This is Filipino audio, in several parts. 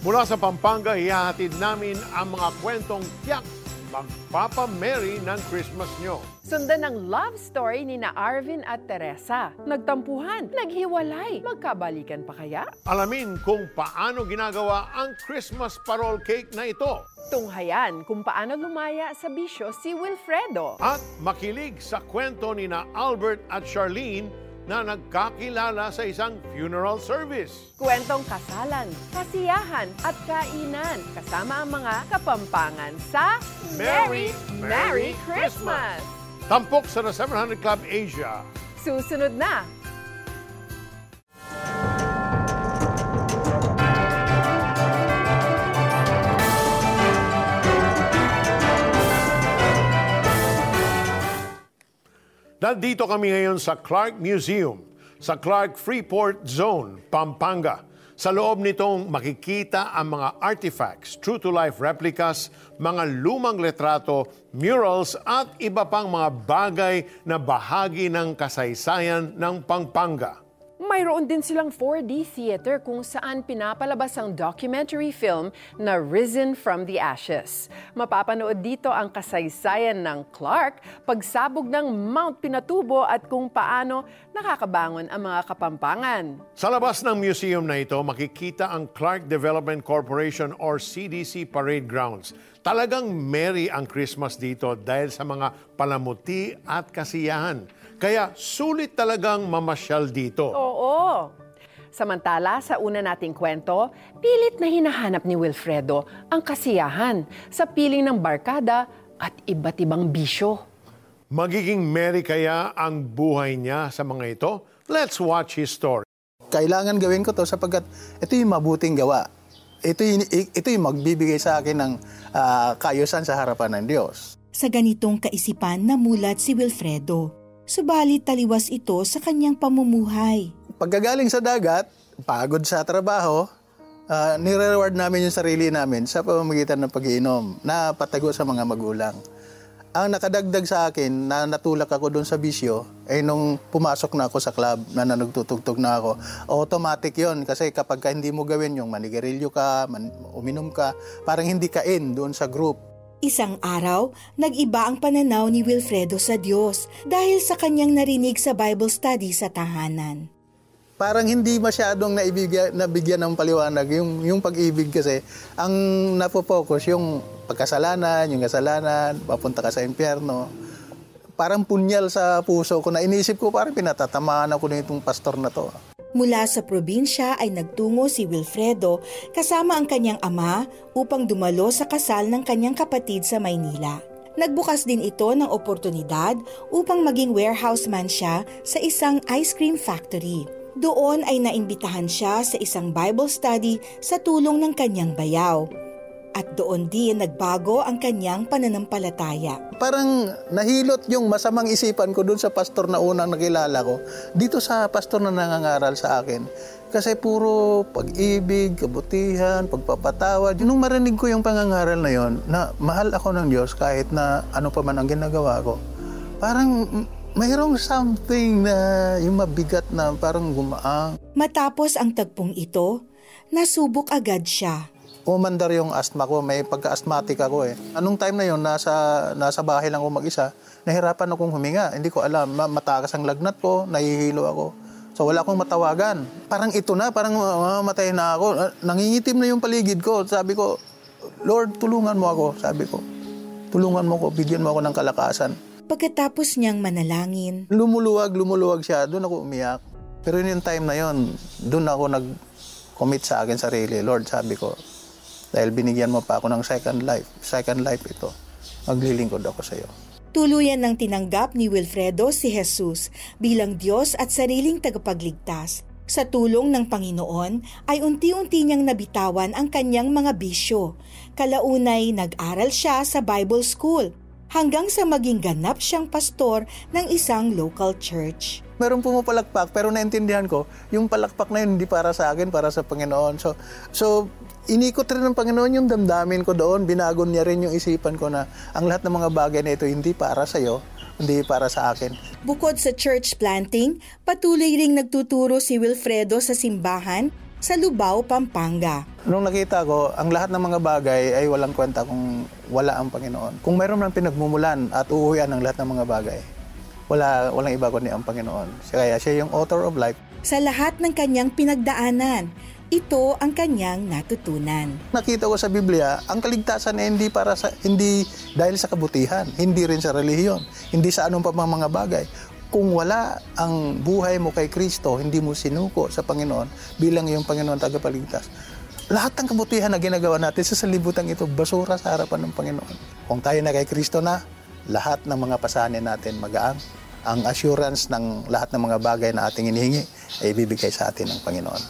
Mula sa Pampanga, ihahatid namin ang mga kwentong tiyak magpapa-merry ng Christmas nyo. Sundan ang love story ni na Arvin at Teresa. Nagtampuhan, naghiwalay, magkabalikan pa kaya? Alamin kung paano ginagawa ang Christmas parol cake na ito. Tunghayan kung paano lumaya sa bisyo si Wilfredo. At makilig sa kwento ni na Albert at Charlene na nagkakilala sa isang funeral service. Kwentong kasalan, kasiyahan at kainan kasama ang mga kapampangan sa Merry, Merry Christmas! Tampok sa The 700 Club Asia. Susunod na, Nandito kami ngayon sa Clark Museum, sa Clark Freeport Zone, Pampanga. Sa loob nitong makikita ang mga artifacts, true-to-life replicas, mga lumang letrato, murals at iba pang mga bagay na bahagi ng kasaysayan ng Pampanga. Mayroon din silang 4D theater kung saan pinapalabas ang documentary film na Risen from the Ashes. Mapapanood dito ang kasaysayan ng Clark, pagsabog ng Mount Pinatubo at kung paano nakakabangon ang mga kapampangan. Sa labas ng museum na ito, makikita ang Clark Development Corporation or CDC Parade Grounds. Talagang merry ang Christmas dito dahil sa mga palamuti at kasiyahan. Kaya sulit talagang mamasyal dito. Oo. Samantala, sa una nating kwento, pilit na hinahanap ni Wilfredo ang kasiyahan sa piling ng barkada at iba't ibang bisyo. Magiging merry kaya ang buhay niya sa mga ito? Let's watch his story. kailangan gawin ko to sapagkat ito yung mabuting gawa. Ito yung, ito yung magbibigay sa akin ng ah, kaayusan sa harapan ng Diyos. Sa ganitong kaisipan namulat si Wilfredo. Subalit taliwas ito sa kanyang pamumuhay. Pagkagaling sa dagat, pagod sa trabaho, ah, nire-reward namin yung sarili namin sa pamamagitan ng pag-iinom na patago sa mga magulang. Ang nakadagdag sa akin na natulak ako doon sa bisyo ay nung pumasok na ako sa club na nagtutugtog na ako. Automatic yon kasi kapag ka hindi mo gawin yung manigarilyo ka, man, uminom ka, parang hindi ka in doon sa group. Isang araw, nag-iba ang pananaw ni Wilfredo sa Diyos dahil sa kanyang narinig sa Bible study sa tahanan. parang hindi masyadong naibigyan, nabigyan ng paliwanag. Yung, yung pag-ibig kasi, ang napopokus yung pagkasalanan, yung kasalanan, papunta ka sa impyerno. Parang punyal sa puso ko na inisip ko parang pinatatamaan ako nitong pastor na to. Mula sa probinsya ay nagtungo si Wilfredo kasama ang kanyang ama upang dumalo sa kasal ng kanyang kapatid sa Maynila. Nagbukas din ito ng oportunidad upang maging warehouseman siya sa isang ice cream factory. Doon ay naimbitahan siya sa isang Bible study sa tulong ng kanyang bayaw. At doon din nagbago ang kanyang pananampalataya. Parang nahilot yung masamang isipan ko dun sa pastor na unang nakilala ko. Dito sa pastor na nangangaral sa akin. Kasi puro pag-ibig, kabutihan, pagpapatawad. Nung marinig ko yung pangangaral na yon, na mahal ako ng Diyos kahit na ano pa man ang ginagawa ko, parang mayroong something na yung mabigat na parang gumaang. Matapos ang tagpong ito, nasubok agad siya. Umandar yung asthma ko, may pagka-asthmatic ako eh. Anong time na yon nasa, nasa bahay lang ako mag-isa, nahirapan akong huminga. Hindi ko alam, ma- matakas ang lagnat ko, nahihilo ako. So wala akong matawagan. Parang ito na, parang mamatay na ako. Ah, Nangingitim na yung paligid ko. Sabi ko, Lord, tulungan mo ako. Sabi ko, tulungan mo ako, bigyan mo ako ng kalakasan. Pagkatapos niyang manalangin, Lumuluwag, lumuluwag siya. Doon ako umiyak. Pero yung time na yon, doon ako nag-commit sa akin sarili. Lord, sabi ko, dahil binigyan mo pa ako ng second life. Second life ito. Maglilingkod ako sa iyo. tuluyan ng tinanggap ni Wilfredo si Jesus bilang Diyos at sariling tagapagligtas. Sa tulong ng Panginoon ay unti-unti niyang nabitawan ang kanyang mga bisyo. Kalaunay nag-aral siya sa Bible School hanggang sa maging ganap siyang pastor ng isang local church. Meron pumapalakpak pero naintindihan ko, yung palakpak na yun hindi para sa akin, para sa Panginoon. So, so inikot rin ng Panginoon yung damdamin ko doon. Binago niya rin yung isipan ko na ang lahat ng mga bagay na ito hindi para sa iyo, hindi para sa akin. Bukod sa church planting, patuloy ring nagtuturo si Wilfredo sa simbahan sa Lubao, Pampanga. Nung nakita ko, ang lahat ng mga bagay ay walang kwenta kung wala ang Panginoon. Kung mayroon ng pinagmumulan at uuwian ng lahat ng mga bagay, wala, walang iba kundi ang Panginoon. Kaya siya yung author of life. Sa lahat ng kanyang pinagdaanan, ito ang kanyang natutunan. Nakita ko sa Biblia, ang kaligtasan ay hindi para sa hindi dahil sa kabutihan, hindi rin sa relihiyon, hindi sa anong pa mga bagay. Kung wala ang buhay mo kay Kristo, hindi mo sinuko sa Panginoon bilang iyong Panginoon tagapagligtas. Lahat ng kabutihan na ginagawa natin sa salibutan ito, basura sa harapan ng Panginoon. Kung tayo na kay Kristo na, lahat ng mga pasanin natin magaan. Ang assurance ng lahat ng mga bagay na ating inihingi ay ibibigay sa atin ng Panginoon.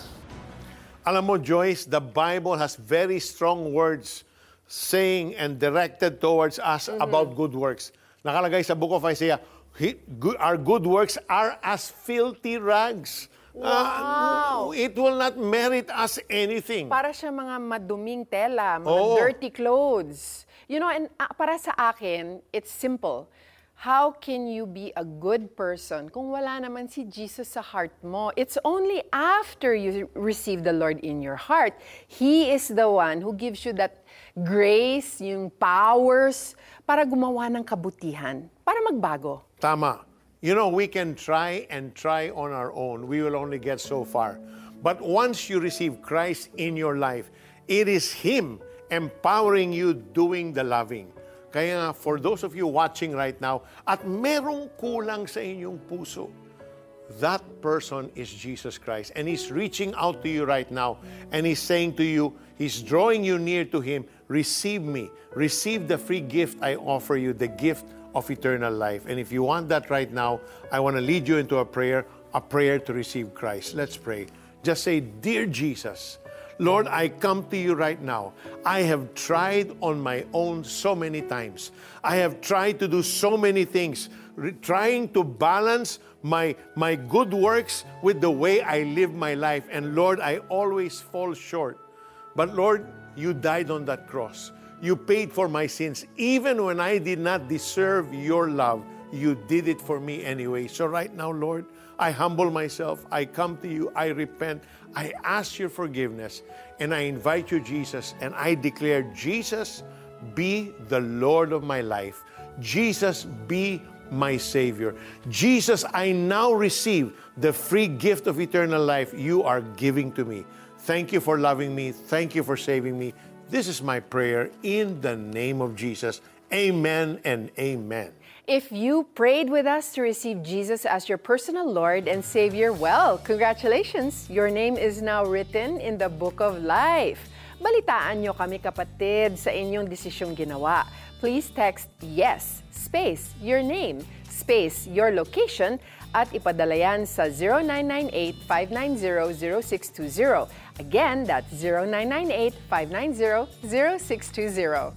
Alam mo, Joyce, the Bible has very strong words saying and directed towards us about good works. Nakalagay sa book of Isaiah, "He- good- our good works are as filthy rags. Uh, it will not merit us anything. Para siya mga maduming tela, mga Oo. dirty clothes. You know, and ah, para sa akin, it's simple. How can you be a good person kung wala naman si Jesus sa heart mo? It's only after you receive the Lord in your heart. He is the one who gives you that grace, yung powers, para gumawa ng kabutihan, para magbago. Tama. You know, we can try and try on our own. We will only get so far. But once you receive Christ in your life, it is Him empowering you doing the loving. Kaya for those of you watching right now, at merong kulang sa inyong puso, that person is Jesus Christ. And He's reaching out to you right now. And He's saying to you, He's drawing you near to Him. Receive me. Receive the free gift I offer you, the gift of eternal life. And if you want that right now, I want to lead you into a prayer, a prayer to receive Christ. Let's pray. Just say, Dear Jesus, Lord, I come to you right now. I have tried on my own so many times. I have tried to do so many things, re- trying to balance my, my good works with the way I live my life. And Lord, I always fall short. But Lord, you died on that cross. You paid for my sins. Even when I did not deserve your love, you did it for me anyway. So right now, Lord, I humble myself. I come to you. I repent. I ask your forgiveness. And I invite you, Jesus, and I declare, Jesus, be the Lord of my life. Jesus, be my Savior. Jesus, I now receive the free gift of eternal life you are giving to me. Thank you for loving me. Thank you for saving me. This is my prayer in the name of Jesus. Amen and amen. If you prayed with us to receive Jesus as your personal Lord and Savior, well, congratulations! Your name is now written in the Book of Life. Balitaan nyo kami kapatid sa inyong desisyong ginawa. Please text YES, space, your name, space, your location, at ipadala yan sa 0998-590-0620. Again, that's 0998-590-0620.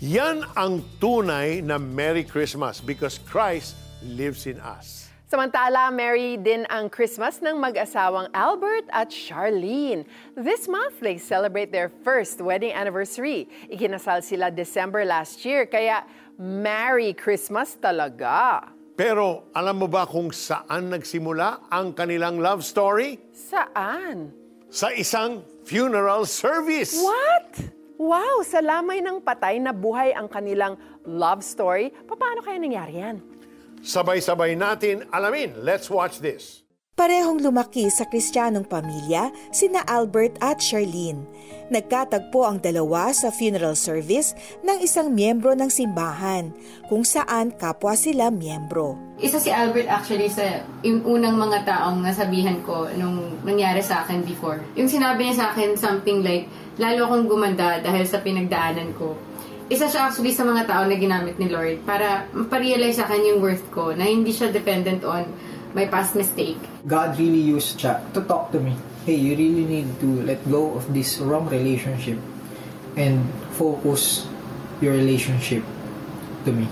Yan ang tunay na Merry Christmas because Christ lives in us. Samantala, Merry din ang Christmas ng mag-asawang Albert at Charlene. This month, they celebrate their first wedding anniversary. Ikinasal sila December last year, kaya Merry Christmas talaga. Pero alam mo ba kung saan nagsimula ang kanilang love story? Saan? Sa isang funeral service. What? Wow, sa lamay ng patay na buhay ang kanilang love story. Paano kaya nangyari yan? Sabay-sabay natin alamin. Let's watch this. Parehong lumaki sa kristyanong pamilya sina Albert at Charlene. Nagkatagpo ang dalawa sa funeral service ng isang miyembro ng simbahan kung saan kapwa sila miyembro. Isa si Albert actually sa yung unang mga taong nasabihan ko nung nangyari sa akin before. Yung sinabi niya sa akin something like, lalo akong gumanda dahil sa pinagdaanan ko. Isa siya actually sa mga tao na ginamit ni Lord para maparealize sa akin yung worth ko na hindi siya dependent on my past mistake. God really used siya to talk to me. Hey, you really need to let go of this wrong relationship and focus your relationship to me.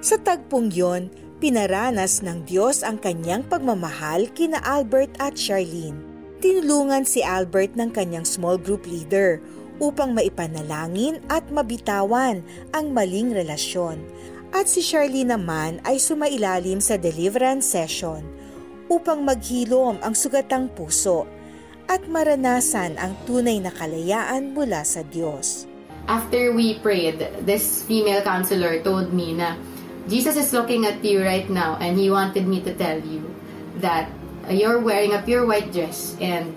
Sa tagpong yon, pinaranas ng Diyos ang kanyang pagmamahal kina Albert at Charlene. Tinulungan si Albert ng kanyang small group leader upang maipanalangin at mabitawan ang maling relasyon. At si Charlene naman ay sumailalim sa deliverance session upang maghilom ang sugatang puso at maranasan ang tunay na kalayaan mula sa Diyos. After we prayed, this female counselor told me na Jesus is looking at you right now and he wanted me to tell you that you're wearing a pure white dress and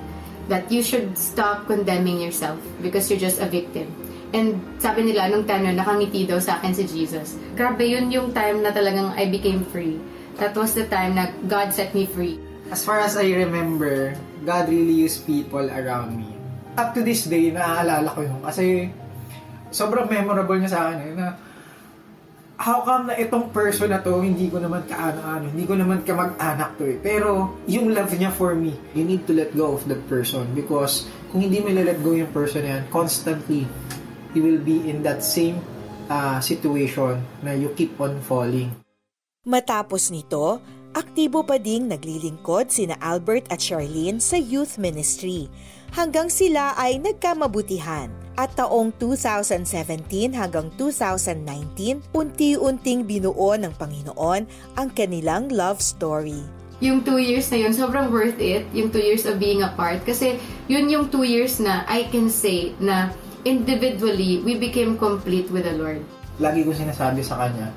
that you should stop condemning yourself because you're just a victim. And sabi nila, nung time na nakangiti daw sa akin si Jesus. Grabe, yun yung time na talagang I became free. That was the time na God set me free. As far as I remember, God really used people around me. Up to this day, naaalala ko yun. Kasi sobrang memorable niya sa akin eh, na how come na itong person na to, hindi ko naman kaano-ano, hindi ko naman kamag-anak to eh. Pero, yung love niya for me, you need to let go of that person because kung hindi mo let go yung person na yan, constantly, you will be in that same uh, situation na you keep on falling. Matapos nito, aktibo pa ding naglilingkod sina Albert at Charlene sa youth ministry hanggang sila ay nagkamabutihan. At taong 2017 hanggang 2019, unti-unting binuo ng Panginoon ang kanilang love story. Yung two years na yun, sobrang worth it, yung two years of being apart. Kasi yun yung two years na I can say na individually, we became complete with the Lord. Lagi ko sinasabi sa kanya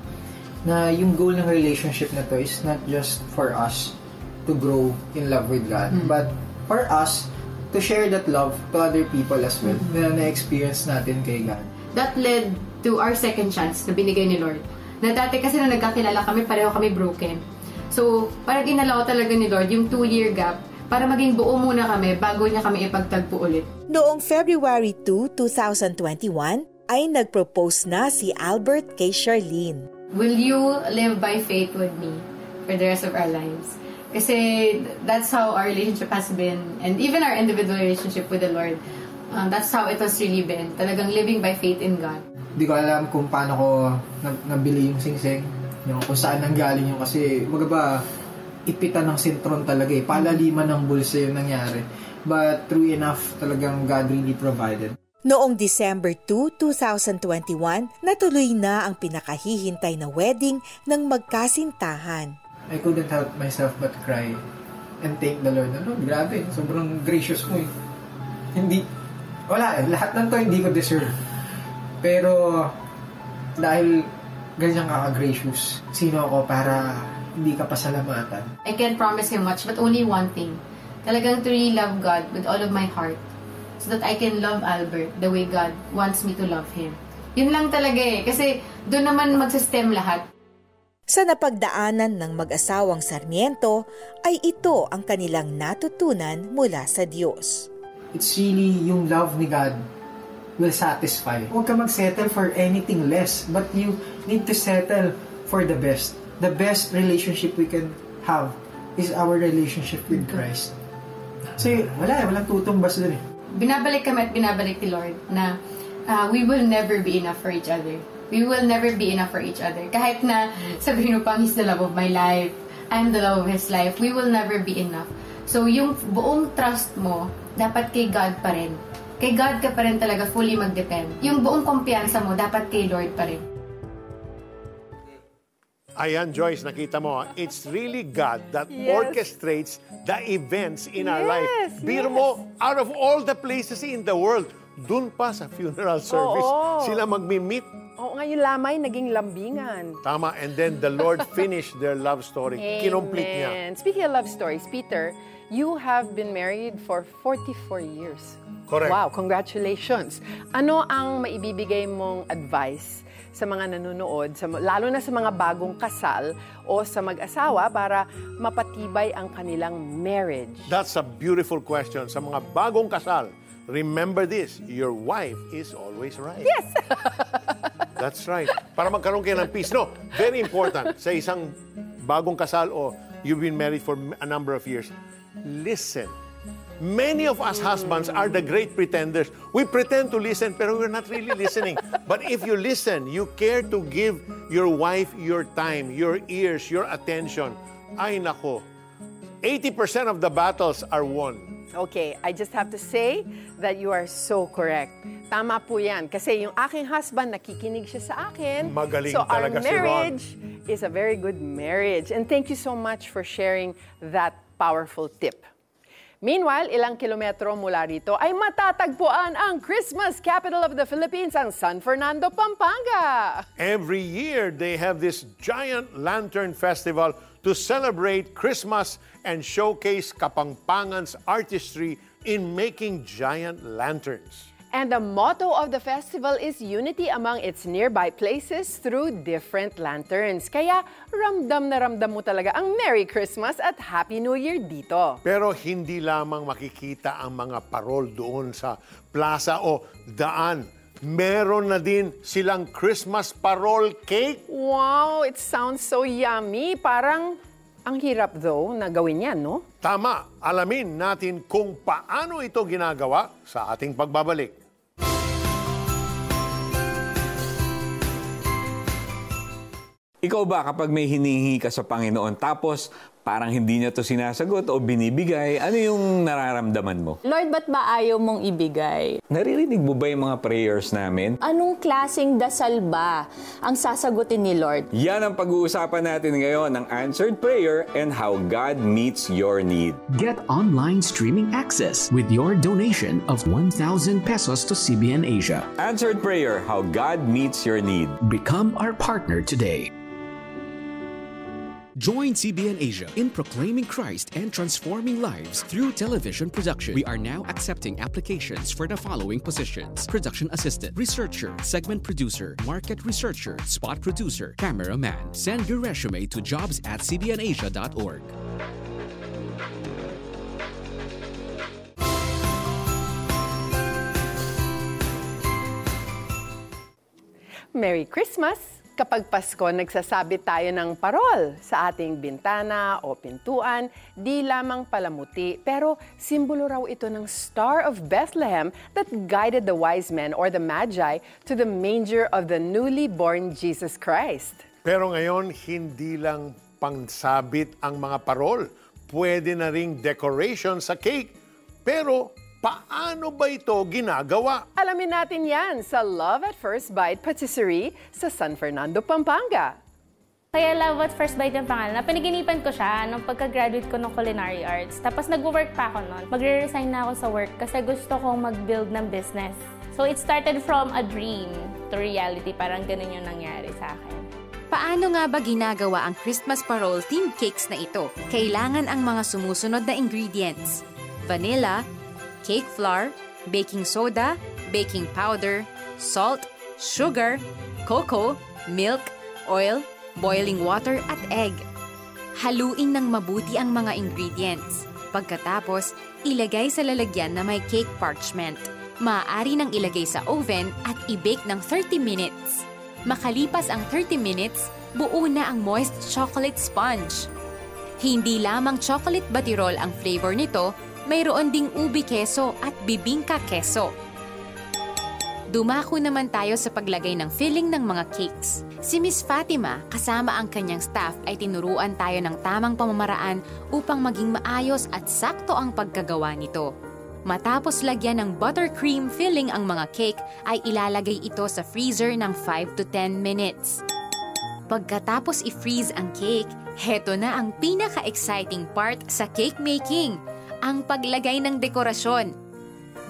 na yung goal ng relationship na to is not just for us to grow in love with God, mm. but for us to share that love to other people as well mm-hmm. na na-experience natin kay God. That led to our second chance na binigay ni Lord. Na dati kasi nung nagkakilala kami, pareho kami broken. So, parang inalaw talaga ni Lord yung two-year gap para maging buo muna kami bago niya kami ipagtagpo ulit. Noong February 2, 2021, ay nag-propose na si Albert kay Charlene. Will you live by faith with me for the rest of our lives? Kasi that's how our relationship has been. And even our individual relationship with the Lord. Um, that's how it has really been. Talagang living by faith in God. Hindi ko alam kung paano ko nabili yung singsing. Yung kung saan nanggaling yung kasi magaba ipitan ng sintron talaga eh. Palaliman ng bulsa yung nangyari. But true enough, talagang God really provided. Noong December 2, 2021, natuloy na ang pinakahihintay na wedding ng magkasintahan. I couldn't help myself but cry and thank the Lord. Ano, grabe, sobrang gracious mo eh. Hindi, wala eh, lahat ng to hindi ko deserve. Pero, dahil ganyan kaka-gracious, sino ako para hindi ka pasalamatan? I can't promise him much, but only one thing. Talagang to really love God with all of my heart so that I can love Albert the way God wants me to love him. Yun lang talaga eh. Kasi doon naman magsastem lahat. Sa napagdaanan ng mag-asawang Sarmiento ay ito ang kanilang natutunan mula sa Diyos. It's really yung love ni God will satisfy. Huwag ka mag-settle for anything less, but you need to settle for the best. The best relationship we can have is our relationship with Christ. Kasi wala eh, walang tutumbas dun eh. Binabalik kami at binabalik ni Lord na uh, we will never be enough for each other we will never be enough for each other. Kahit na sabihin mo pang, he's the love of my life, I'm the love of his life, we will never be enough. So, yung buong trust mo, dapat kay God pa rin. Kay God ka pa rin talaga fully mag-depend. Yung buong kumpiyansa mo, dapat kay Lord pa rin. Ayan, Joyce, nakita mo, it's really God that Yes. orchestrates the events in our Yes, life. Biro yes. mo, out of all the places in the world, dun pa sa funeral service, Oo. sila magmi-meet. Oo nga, yung lamay naging lambingan. Tama, and then the Lord finished their love story. Kinomplete niya. Amen. Speaking of love stories, Peter, you have been married for 44 years. Correct. Wow, congratulations. Ano ang maibibigay mong advice sa mga nanonood, sa, lalo na sa mga bagong kasal o sa mag-asawa para mapatibay ang kanilang marriage? That's a beautiful question. Sa mga bagong kasal, remember this, your wife is always right. Yes! That's right. Para magkaroon kayo ng peace. No, very important sa isang bagong kasal o you've been married for a number of years. Listen. Many of us husbands are the great pretenders. We pretend to listen, pero we're not really listening. But if you listen, you care to give your wife your time, your ears, your attention. Ay nako, 80% of the battles are won. Okay, I just have to say that you are so correct. Tama po yan. Kasi yung aking husband, nakikinig siya sa akin. Magaling so our talaga si Ron. marriage is a very good marriage. And thank you so much for sharing that powerful tip. Meanwhile, ilang kilometro mula rito ay matatagpuan ang Christmas capital of the Philippines, ang San Fernando, Pampanga. Every year, they have this giant lantern festival to celebrate Christmas and showcase Kapampangan's artistry in making giant lanterns. And the motto of the festival is unity among its nearby places through different lanterns. Kaya ramdam na ramdam mo talaga ang Merry Christmas at Happy New Year dito. Pero hindi lamang makikita ang mga parol doon sa plaza o daan. Meron na din silang Christmas parol cake. Wow, it sounds so yummy. Parang ang hirap though na gawin yan, no? Tama, alamin natin kung paano ito ginagawa sa ating pagbabalik. Ikaw ba kapag may hinihingi ka sa Panginoon tapos parang hindi niya to sinasagot o binibigay, ano yung nararamdaman mo? Lord, ba't ba ayaw mong ibigay? Naririnig mo ba yung mga prayers namin? Anong klasing dasal ba ang sasagutin ni Lord? Yan ang pag-uusapan natin ngayon ng Answered Prayer and how God meets your need. Get online streaming access with your donation of 1,000 pesos to CBN Asia. Answered Prayer, how God meets your need. Become our partner today. Join CBN Asia in proclaiming Christ and transforming lives through television production. We are now accepting applications for the following positions production assistant, researcher, segment producer, market researcher, spot producer, cameraman. Send your resume to jobs at cbnasia.org. Merry Christmas! Kapag Pasko, nagsasabi tayo ng parol sa ating bintana o pintuan, di lamang palamuti, pero simbolo raw ito ng Star of Bethlehem that guided the wise men or the Magi to the manger of the newly born Jesus Christ. Pero ngayon, hindi lang pangsabit ang mga parol. Pwede na ring decoration sa cake. Pero paano ba ito ginagawa? Alamin natin yan sa Love at First Bite Patisserie sa San Fernando, Pampanga. Kaya Love at First Bite yung pangalan. Napaniginipan ko siya nung pagka-graduate ko ng culinary arts. Tapos nag-work pa ako noon. Magre-resign na ako sa work kasi gusto kong mag-build ng business. So it started from a dream to reality. Parang ganun yung nangyari sa akin. Paano nga ba ginagawa ang Christmas Parole themed cakes na ito? Kailangan ang mga sumusunod na ingredients. Vanilla, cake flour, baking soda, baking powder, salt, sugar, cocoa, milk, oil, boiling water at egg. Haluin ng mabuti ang mga ingredients. Pagkatapos, ilagay sa lalagyan na may cake parchment. Maaari nang ilagay sa oven at i-bake ng 30 minutes. Makalipas ang 30 minutes, buo na ang moist chocolate sponge. Hindi lamang chocolate batirol ang flavor nito, mayroon ding ubi keso at bibingka keso. Dumako naman tayo sa paglagay ng filling ng mga cakes. Si Miss Fatima kasama ang kanyang staff ay tinuruan tayo ng tamang pamamaraan upang maging maayos at sakto ang pagkagawa nito. Matapos lagyan ng buttercream filling ang mga cake, ay ilalagay ito sa freezer ng 5 to 10 minutes. Pagkatapos i-freeze ang cake, heto na ang pinaka-exciting part sa cake making, ang paglagay ng dekorasyon.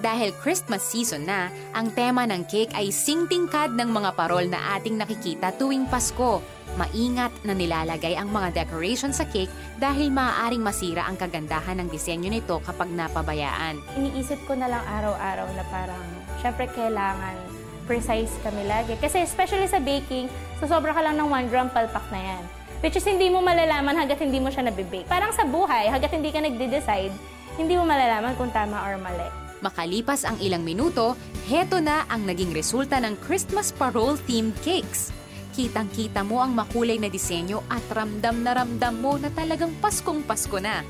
Dahil Christmas season na, ang tema ng cake ay singtingkad ng mga parol na ating nakikita tuwing Pasko. Maingat na nilalagay ang mga decoration sa cake dahil maaaring masira ang kagandahan ng disenyo nito kapag napabayaan. Iniisip ko na lang araw-araw na parang, syempre kailangan precise kami lagi. Kasi especially sa baking, so sobra ka lang ng 1 gram palpak na yan. Which is hindi mo malalaman hanggat hindi mo siya nabibake. Parang sa buhay, hanggat hindi ka nagde-decide, hindi mo malalaman kung tama or mali. Makalipas ang ilang minuto, heto na ang naging resulta ng Christmas Parole themed cakes. Kitang-kita mo ang makulay na disenyo at ramdam na ramdam mo na talagang Paskong Pasko na.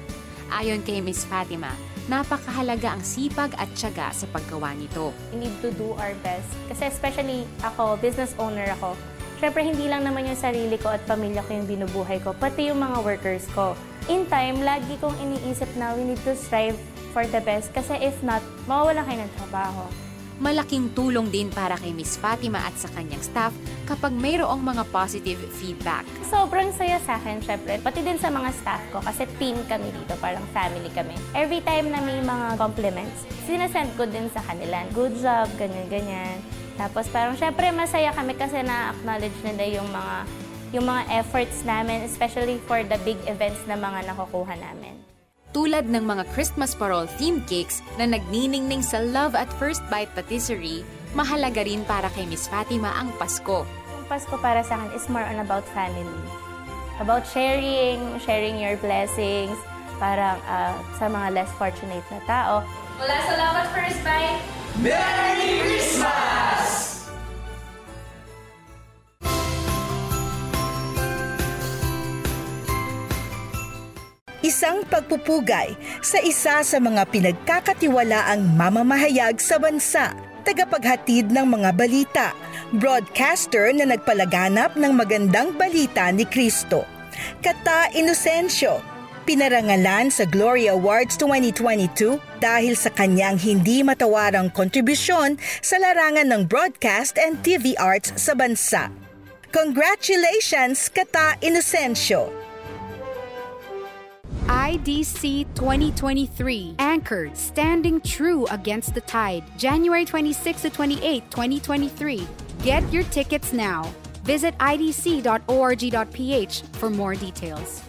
Ayon kay Miss Fatima, napakahalaga ang sipag at tiyaga sa paggawa nito. We need to do our best. Kasi especially ako, business owner ako, syempre hindi lang naman yung sarili ko at pamilya ko yung binubuhay ko, pati yung mga workers ko. In time, lagi kong iniisip na we need to strive for the best kasi if not, mawawalan kayo ng trabaho. Malaking tulong din para kay Miss Fatima at sa kanyang staff kapag mayroong mga positive feedback. Sobrang saya sa akin, syempre. Pati din sa mga staff ko kasi team kami dito, parang family kami. Every time na may mga compliments, sinasend ko din sa kanila. Good job, ganyan-ganyan. Tapos parang syempre masaya kami kasi na-acknowledge nila yung mga yung mga efforts namin, especially for the big events na mga nakukuha namin. Tulad ng mga Christmas Parol themed cakes na nagniningning sa Love at First Bite Patisserie, mahalaga rin para kay Miss Fatima ang Pasko. Ang Pasko para sa akin is more on about family. About sharing, sharing your blessings, para uh, sa mga less fortunate na tao. Mula sa Love at First Bite, Merry Christmas! Isang pagpupugay sa isa sa mga pinagkakatiwalaang mamamahayag sa bansa, tagapaghatid ng mga balita, broadcaster na nagpalaganap ng magandang balita ni Kristo. Kata Inocencio, pinarangalan sa Glory Awards 2022 dahil sa kanyang hindi matawarang kontribusyon sa larangan ng broadcast and TV arts sa bansa. Congratulations, Kata Inocencio! IDC 2023 Anchored Standing True Against the Tide, January 26 to 28, 2023. Get your tickets now. Visit idc.org.ph for more details.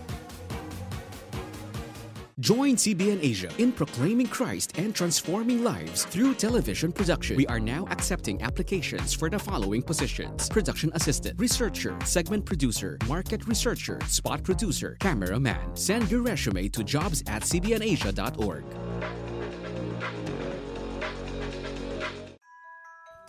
Join CBN Asia in proclaiming Christ and transforming lives through television production. We are now accepting applications for the following positions production assistant, researcher, segment producer, market researcher, spot producer, cameraman. Send your resume to jobs at cbnasia.org.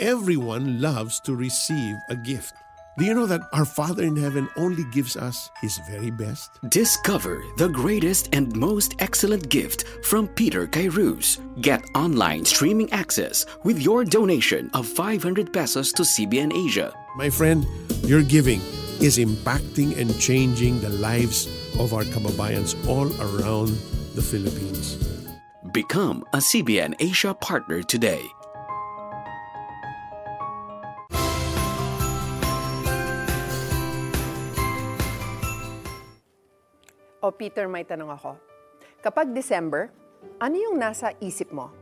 Everyone loves to receive a gift. Do you know that our Father in heaven only gives us His very best? Discover the greatest and most excellent gift from Peter Kairos. Get online streaming access with your donation of 500 pesos to CBN Asia. My friend, your giving is impacting and changing the lives of our kababayans all around the Philippines. Become a CBN Asia partner today. O Peter, may tanong ako. Kapag December, ano yung nasa isip mo?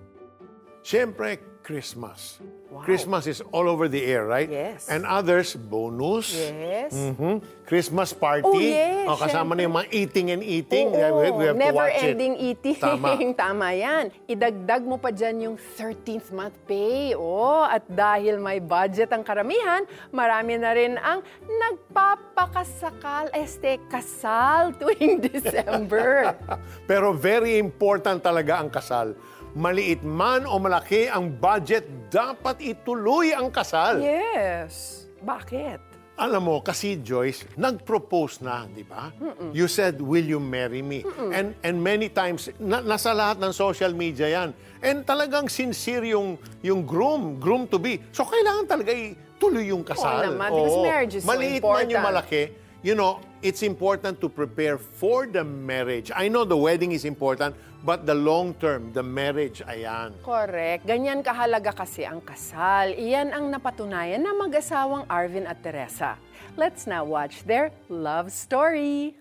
Siyempre, Christmas. Christmas is all over the air, right? Yes. And others, bonus. Yes. Mhm. Christmas party. Oh, yes, O, kasama na yung mga eating and eating. Oo, we, we have to never watch it. ending eating. Tama. Tama yan. Idagdag mo pa dyan yung 13th month pay. Oh, at dahil may budget ang karamihan, marami na rin ang nagpapakasakal, este, kasal tuwing December. Pero very important talaga ang kasal. Maliit man o malaki ang budget, dapat ituloy ang kasal. yes. Bakit? Alam mo, kasi Joyce, nag-propose na, di ba? You said, will you marry me? And and many times, na, nasa lahat ng social media yan. And talagang sincere yung, yung groom, groom to be. So, kailangan talaga ituloy yung kasal. naman, because marriage is so Maliit man yung important. malaki, you know, it's important to prepare for the marriage. I know the wedding is important, but the long term, the marriage, ayan. Correct. Ganyan kahalaga kasi ang kasal. Iyan ang napatunayan ng mag-asawang Arvin at Teresa. Let's now watch their love story.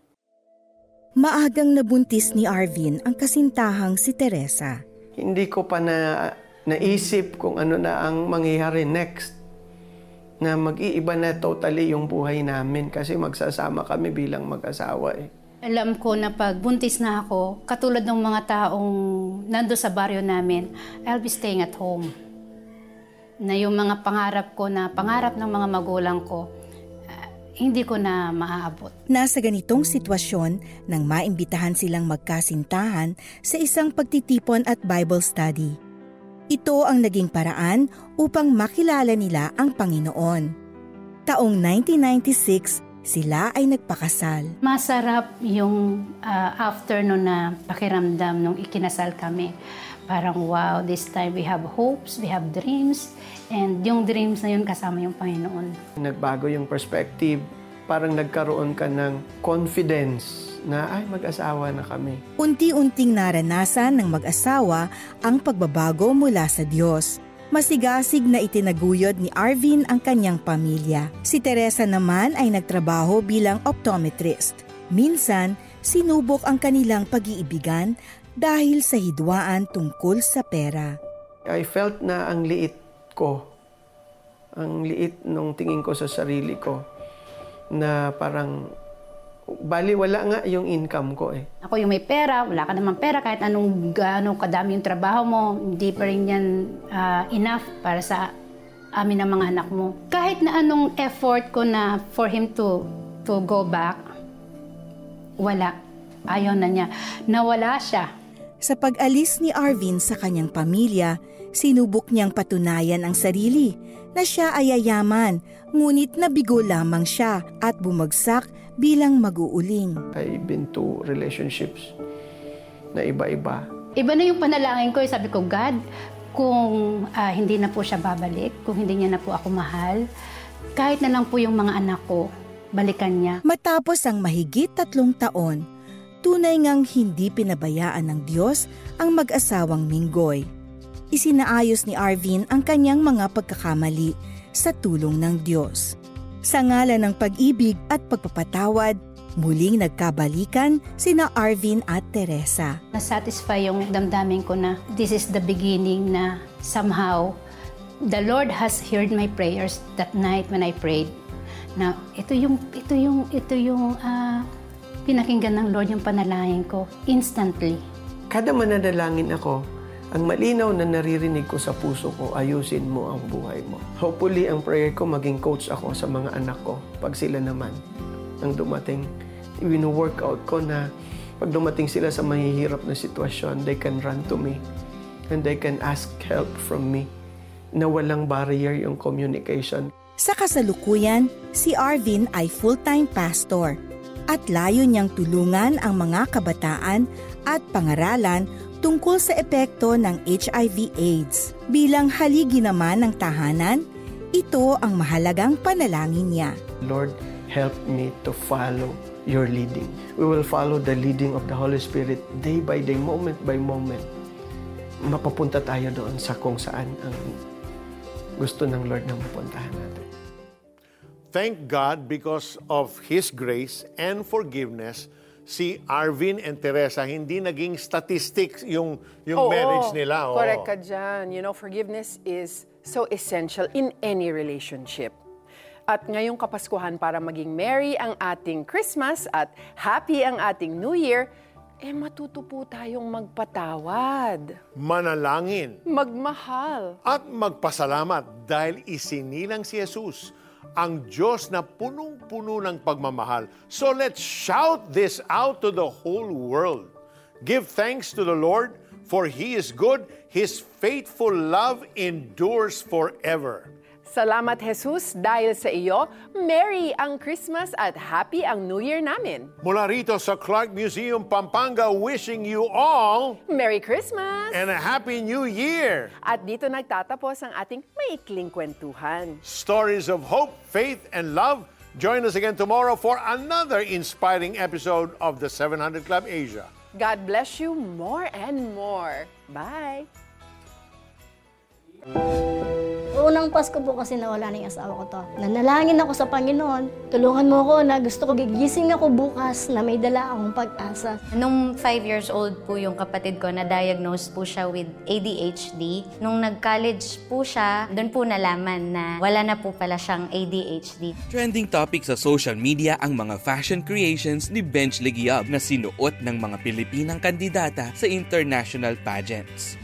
Maagang nabuntis ni Arvin ang kasintahang si Teresa. Hindi ko pa na naisip kung ano na ang mangyayari next. Na mag-iiba na totally yung buhay namin kasi magsasama kami bilang mag-asawa eh. Alam ko na pag buntis na ako, katulad ng mga taong nando sa baryo namin, I'll be staying at home. Na yung mga pangarap ko na pangarap ng mga magulang ko, ah, hindi ko na maaabot. Nasa ganitong sitwasyon nang maimbitahan silang magkasintahan sa isang pagtitipon at Bible study. Ito ang naging paraan upang makilala nila ang Panginoon. Taong 1996, sila ay nagpakasal. Masarap yung ah, afternoon na pakiramdam nung ikinasal kami. Parang wow, this time we have hopes, we have dreams, and yung dreams na yun kasama yung Panginoon. Nagbago yung perspective. Parang nagkaroon ka ng confidence na ay mag-asawa na kami. Unti-unting naranasan ng mag-asawa ang pagbabago mula sa Diyos. Masigasig na itinaguyod ni Arvin ang kanyang pamilya. Si Teresa naman ay nagtrabaho bilang optometrist. Minsan, sinubok ang kanilang pag-iibigan dahil sa hidwaan tungkol sa pera. I felt na ang liit ko. Ang liit nung tingin ko sa sarili ko na parang bali wala nga yung income ko eh. Ako yung may pera, wala ka naman pera, kahit anong gaano kadami yung trabaho mo, hindi pa rin yan uh, enough para sa amin ng mga anak mo. Kahit na anong effort ko na for him to to go back, wala. Ayaw na niya. Nawala siya. Sa pag-alis ni Arvin sa kanyang pamilya, sinubok niyang patunayan ang sarili na siya ay yayaman, ngunit nabigo lamang siya at bumagsak bilang mag-uuling. I've been to relationships na iba-iba. Iba na yung panalangin ko. Sabi ko, God, kung uh, hindi na po siya babalik, kung hindi niya na po ako mahal, kahit na lang po yung mga anak ko, balikan niya. Matapos ang mahigit tatlong taon, tunay ngang hindi pinabayaan ng Diyos ang mag-asawang Minggoy. Isinaayos ni Arvin ang kanyang mga pagkakamali sa tulong ng Diyos. Sa ngalan ng pag-ibig at pagpapatawad, muling nagkabalikan sina Arvin at Teresa. Nasatisfy yung damdamin ko na this is the beginning na somehow the Lord has heard my prayers that night when I prayed. Na ito yung ito yung ito yung uh, pinakinggan ng Lord yung panalangin ko instantly. Kada mananalangin ako, ang malinaw na naririnig ko sa puso ko, ayusin mo ang buhay mo. Hopefully, ang prayer ko, maging coach ako sa mga anak ko pag sila naman ang dumating. Wino-workout ko na pag dumating sila sa mahihirap na sitwasyon, they can run to me and they can ask help from me na walang barrier yung communication. Sa kasalukuyan, si Arvin ay full-time pastor at layo niyang tulungan ang mga kabataan at pangaralan tungkol sa epekto ng HIV-AIDS. Bilang haligi naman ng tahanan, ito ang mahalagang panalangin niya. Lord, help me to follow your leading. We will follow the leading of the Holy Spirit day by day, moment by moment. Mapapunta tayo doon sa kung saan ang gusto ng Lord na mapuntahan natin. Thank God because of His grace and forgiveness, si Arvin and Teresa, hindi naging statistics yung, yung Oo, marriage nila. Oo. Correct ka dyan. You know, forgiveness is so essential in any relationship. At ngayong Kapaskuhan para maging merry ang ating Christmas at happy ang ating New Year, eh matuto po tayong magpatawad. Manalangin. Magmahal. At magpasalamat dahil isinilang si Jesus ang Diyos na punong-puno ng pagmamahal. So let's shout this out to the whole world. Give thanks to the Lord, for He is good. His faithful love endures forever. Salamat Jesus dahil sa iyo, Merry ang Christmas at Happy ang New Year namin. Mula rito sa Clark Museum, Pampanga, wishing you all Merry Christmas and a Happy New Year. At dito nagtatapos ang ating maikling kwentuhan. Stories of hope, faith, and love. Join us again tomorrow for another inspiring episode of the 700 Club Asia. God bless you more and more. Bye! Unang Pasko po kasi nawala na yung asawa ko to. Nanalangin ako sa Panginoon. Tulungan mo ako na gusto ko gigising ako bukas na may dala akong pag-asa. Nung 5 years old po yung kapatid ko, na-diagnose po siya with ADHD. Nung nag-college po siya, doon po nalaman na wala na po pala siyang ADHD. Trending topic sa social media ang mga fashion creations ni Bench Legiab na sinuot ng mga Pilipinang kandidata sa international pageants.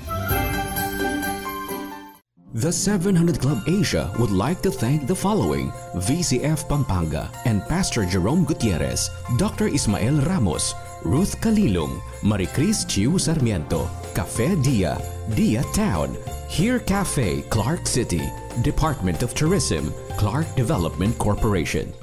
The 700 Club Asia would like to thank the following VCF Pampanga and Pastor Jerome Gutierrez, Dr. Ismael Ramos, Ruth Kalilong, Maricris Chiu Sarmiento, Cafe Dia, Dia Town, Here Cafe, Clark City, Department of Tourism, Clark Development Corporation.